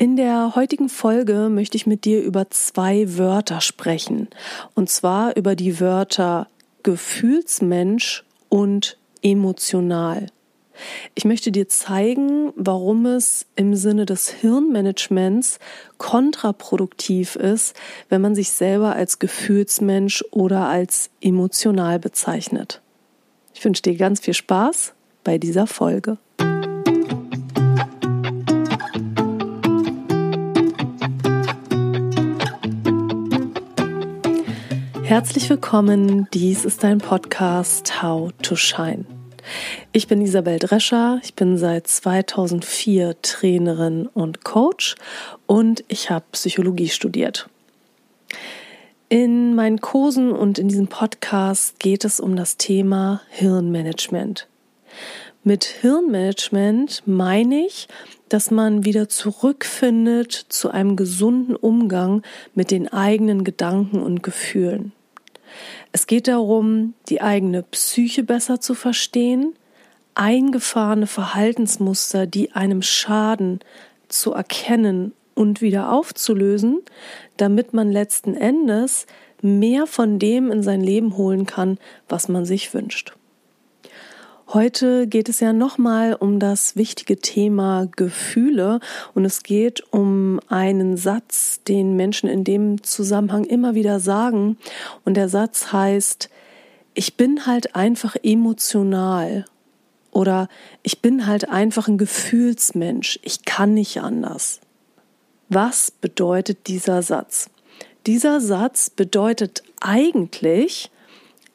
In der heutigen Folge möchte ich mit dir über zwei Wörter sprechen. Und zwar über die Wörter Gefühlsmensch und emotional. Ich möchte dir zeigen, warum es im Sinne des Hirnmanagements kontraproduktiv ist, wenn man sich selber als Gefühlsmensch oder als emotional bezeichnet. Ich wünsche dir ganz viel Spaß bei dieser Folge. Herzlich willkommen, dies ist dein Podcast How to Shine. Ich bin Isabel Drescher, ich bin seit 2004 Trainerin und Coach und ich habe Psychologie studiert. In meinen Kursen und in diesem Podcast geht es um das Thema Hirnmanagement. Mit Hirnmanagement meine ich, dass man wieder zurückfindet zu einem gesunden Umgang mit den eigenen Gedanken und Gefühlen. Es geht darum, die eigene Psyche besser zu verstehen, eingefahrene Verhaltensmuster, die einem schaden, zu erkennen und wieder aufzulösen, damit man letzten Endes mehr von dem in sein Leben holen kann, was man sich wünscht. Heute geht es ja nochmal um das wichtige Thema Gefühle und es geht um einen Satz, den Menschen in dem Zusammenhang immer wieder sagen und der Satz heißt, ich bin halt einfach emotional oder ich bin halt einfach ein Gefühlsmensch, ich kann nicht anders. Was bedeutet dieser Satz? Dieser Satz bedeutet eigentlich,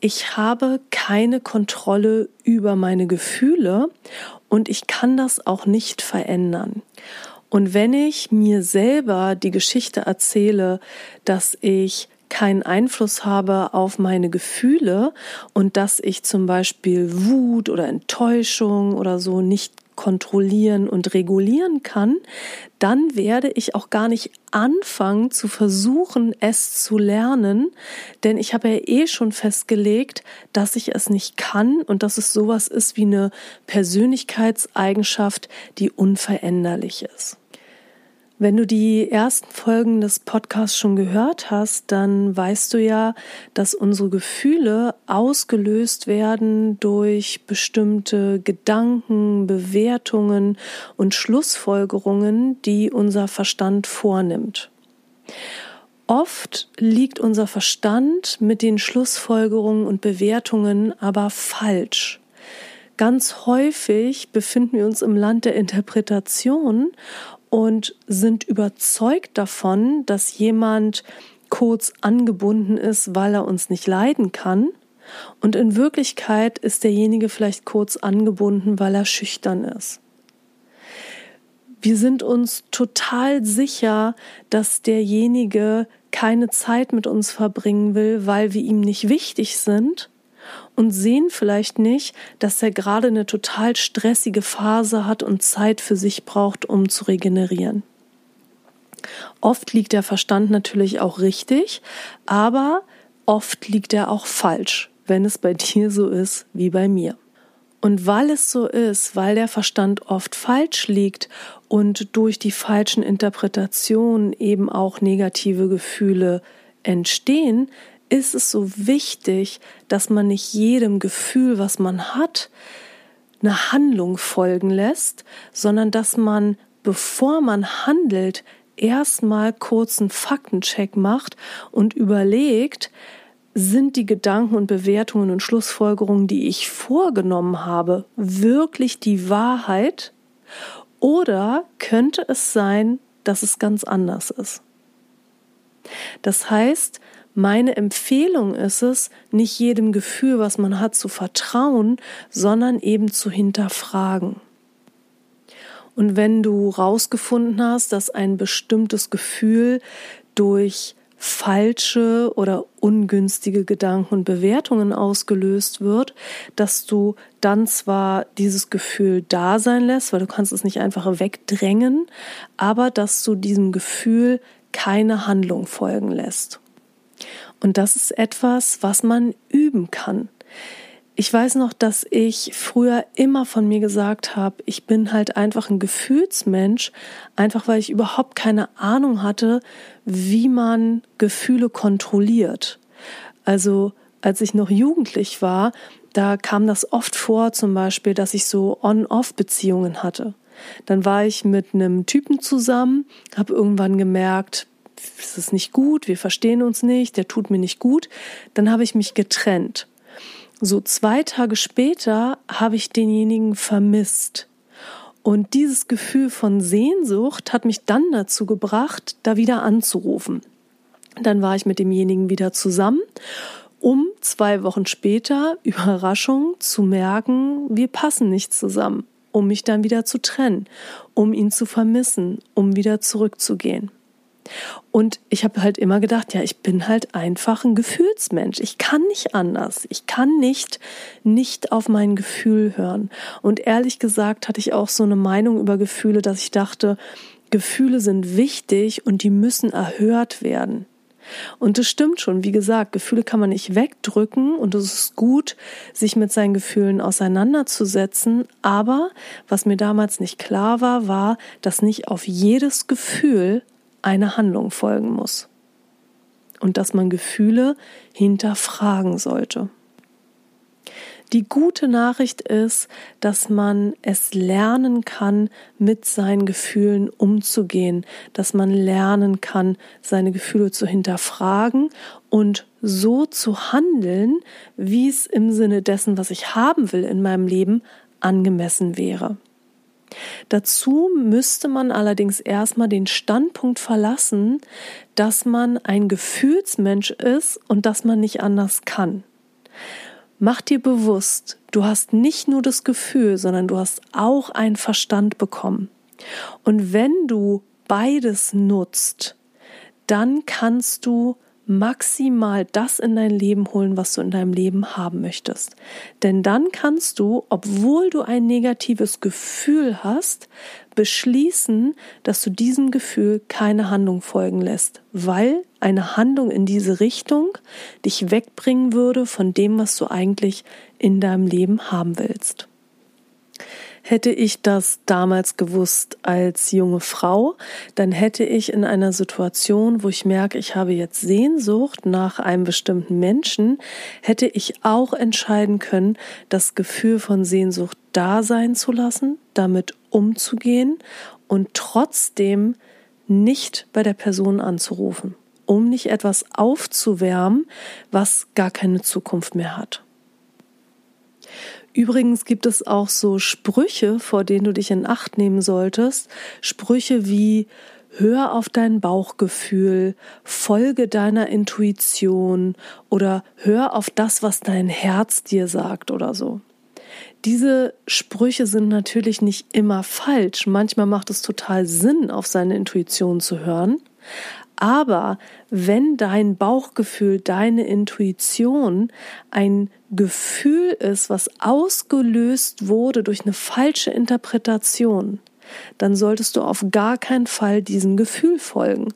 ich habe keine Kontrolle über meine Gefühle und ich kann das auch nicht verändern. Und wenn ich mir selber die Geschichte erzähle, dass ich keinen Einfluss habe auf meine Gefühle und dass ich zum Beispiel Wut oder Enttäuschung oder so nicht kontrollieren und regulieren kann, dann werde ich auch gar nicht anfangen zu versuchen, es zu lernen, denn ich habe ja eh schon festgelegt, dass ich es nicht kann und dass es sowas ist wie eine Persönlichkeitseigenschaft, die unveränderlich ist. Wenn du die ersten Folgen des Podcasts schon gehört hast, dann weißt du ja, dass unsere Gefühle ausgelöst werden durch bestimmte Gedanken, Bewertungen und Schlussfolgerungen, die unser Verstand vornimmt. Oft liegt unser Verstand mit den Schlussfolgerungen und Bewertungen aber falsch. Ganz häufig befinden wir uns im Land der Interpretation und sind überzeugt davon, dass jemand kurz angebunden ist, weil er uns nicht leiden kann. Und in Wirklichkeit ist derjenige vielleicht kurz angebunden, weil er schüchtern ist. Wir sind uns total sicher, dass derjenige keine Zeit mit uns verbringen will, weil wir ihm nicht wichtig sind und sehen vielleicht nicht, dass er gerade eine total stressige Phase hat und Zeit für sich braucht, um zu regenerieren. Oft liegt der Verstand natürlich auch richtig, aber oft liegt er auch falsch, wenn es bei dir so ist wie bei mir. Und weil es so ist, weil der Verstand oft falsch liegt und durch die falschen Interpretationen eben auch negative Gefühle entstehen, ist es so wichtig, dass man nicht jedem Gefühl, was man hat, eine Handlung folgen lässt, sondern dass man, bevor man handelt, erstmal kurz einen Faktencheck macht und überlegt, sind die Gedanken und Bewertungen und Schlussfolgerungen, die ich vorgenommen habe, wirklich die Wahrheit? Oder könnte es sein, dass es ganz anders ist? Das heißt, meine Empfehlung ist es, nicht jedem Gefühl, was man hat, zu vertrauen, sondern eben zu hinterfragen. Und wenn du rausgefunden hast, dass ein bestimmtes Gefühl durch falsche oder ungünstige Gedanken und Bewertungen ausgelöst wird, dass du dann zwar dieses Gefühl da sein lässt, weil du kannst es nicht einfach wegdrängen, aber dass du diesem Gefühl keine Handlung folgen lässt. Und das ist etwas, was man üben kann. ich weiß noch, dass ich früher immer von mir gesagt habe, ich bin halt einfach ein Gefühlsmensch, einfach weil ich überhaupt keine Ahnung hatte, wie man Gefühle kontrolliert. Also als ich noch jugendlich war, da kam das oft vor, zum Beispiel, dass ich so On-Off-Beziehungen hatte. Dann war ich mit einem Typen zusammen, habe irgendwann gemerkt, es ist nicht gut, wir verstehen uns nicht, der tut mir nicht gut. Dann habe ich mich getrennt. So zwei Tage später habe ich denjenigen vermisst. Und dieses Gefühl von Sehnsucht hat mich dann dazu gebracht, da wieder anzurufen. Dann war ich mit demjenigen wieder zusammen, um zwei Wochen später, Überraschung, zu merken, wir passen nicht zusammen, um mich dann wieder zu trennen, um ihn zu vermissen, um wieder zurückzugehen. Und ich habe halt immer gedacht, ja, ich bin halt einfach ein Gefühlsmensch. Ich kann nicht anders. Ich kann nicht nicht auf mein Gefühl hören. Und ehrlich gesagt hatte ich auch so eine Meinung über Gefühle, dass ich dachte, Gefühle sind wichtig und die müssen erhört werden. Und das stimmt schon. Wie gesagt, Gefühle kann man nicht wegdrücken und es ist gut, sich mit seinen Gefühlen auseinanderzusetzen. Aber was mir damals nicht klar war, war, dass nicht auf jedes Gefühl eine Handlung folgen muss. Und dass man Gefühle hinterfragen sollte. Die gute Nachricht ist, dass man es lernen kann, mit seinen Gefühlen umzugehen, dass man lernen kann, seine Gefühle zu hinterfragen und so zu handeln, wie es im Sinne dessen, was ich haben will in meinem Leben, angemessen wäre. Dazu müsste man allerdings erstmal den Standpunkt verlassen, dass man ein Gefühlsmensch ist und dass man nicht anders kann. Mach dir bewusst, du hast nicht nur das Gefühl, sondern du hast auch einen Verstand bekommen. Und wenn du beides nutzt, dann kannst du maximal das in dein Leben holen, was du in deinem Leben haben möchtest. Denn dann kannst du, obwohl du ein negatives Gefühl hast, beschließen, dass du diesem Gefühl keine Handlung folgen lässt, weil eine Handlung in diese Richtung dich wegbringen würde von dem, was du eigentlich in deinem Leben haben willst. Hätte ich das damals gewusst als junge Frau, dann hätte ich in einer Situation, wo ich merke, ich habe jetzt Sehnsucht nach einem bestimmten Menschen, hätte ich auch entscheiden können, das Gefühl von Sehnsucht da sein zu lassen, damit umzugehen und trotzdem nicht bei der Person anzurufen, um nicht etwas aufzuwärmen, was gar keine Zukunft mehr hat. Übrigens gibt es auch so Sprüche, vor denen du dich in Acht nehmen solltest. Sprüche wie Hör auf dein Bauchgefühl, folge deiner Intuition oder hör auf das, was dein Herz dir sagt oder so. Diese Sprüche sind natürlich nicht immer falsch. Manchmal macht es total Sinn, auf seine Intuition zu hören. Aber wenn dein Bauchgefühl, deine Intuition ein Gefühl ist, was ausgelöst wurde durch eine falsche Interpretation, dann solltest du auf gar keinen Fall diesem Gefühl folgen.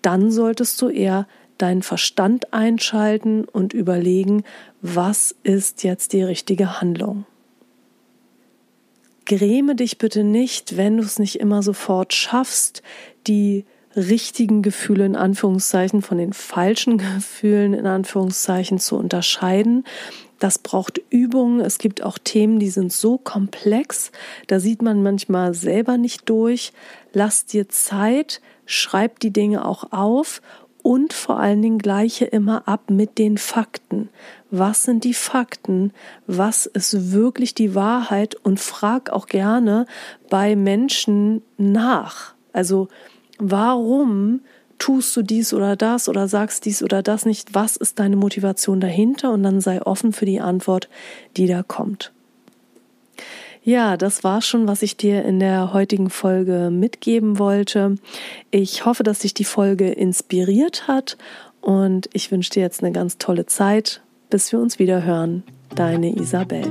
Dann solltest du eher deinen Verstand einschalten und überlegen, was ist jetzt die richtige Handlung. Gräme dich bitte nicht, wenn du es nicht immer sofort schaffst, die richtigen Gefühle in Anführungszeichen von den falschen Gefühlen in Anführungszeichen zu unterscheiden. Das braucht Übung. Es gibt auch Themen, die sind so komplex, da sieht man manchmal selber nicht durch. Lass dir Zeit, schreib die Dinge auch auf und vor allen Dingen gleiche immer ab mit den Fakten. Was sind die Fakten? Was ist wirklich die Wahrheit? Und frag auch gerne bei Menschen nach. Also warum tust du dies oder das oder sagst dies oder das nicht? Was ist deine Motivation dahinter? Und dann sei offen für die Antwort, die da kommt. Ja, das war schon, was ich dir in der heutigen Folge mitgeben wollte. Ich hoffe, dass dich die Folge inspiriert hat und ich wünsche dir jetzt eine ganz tolle Zeit, bis wir uns wieder hören. Deine Isabel.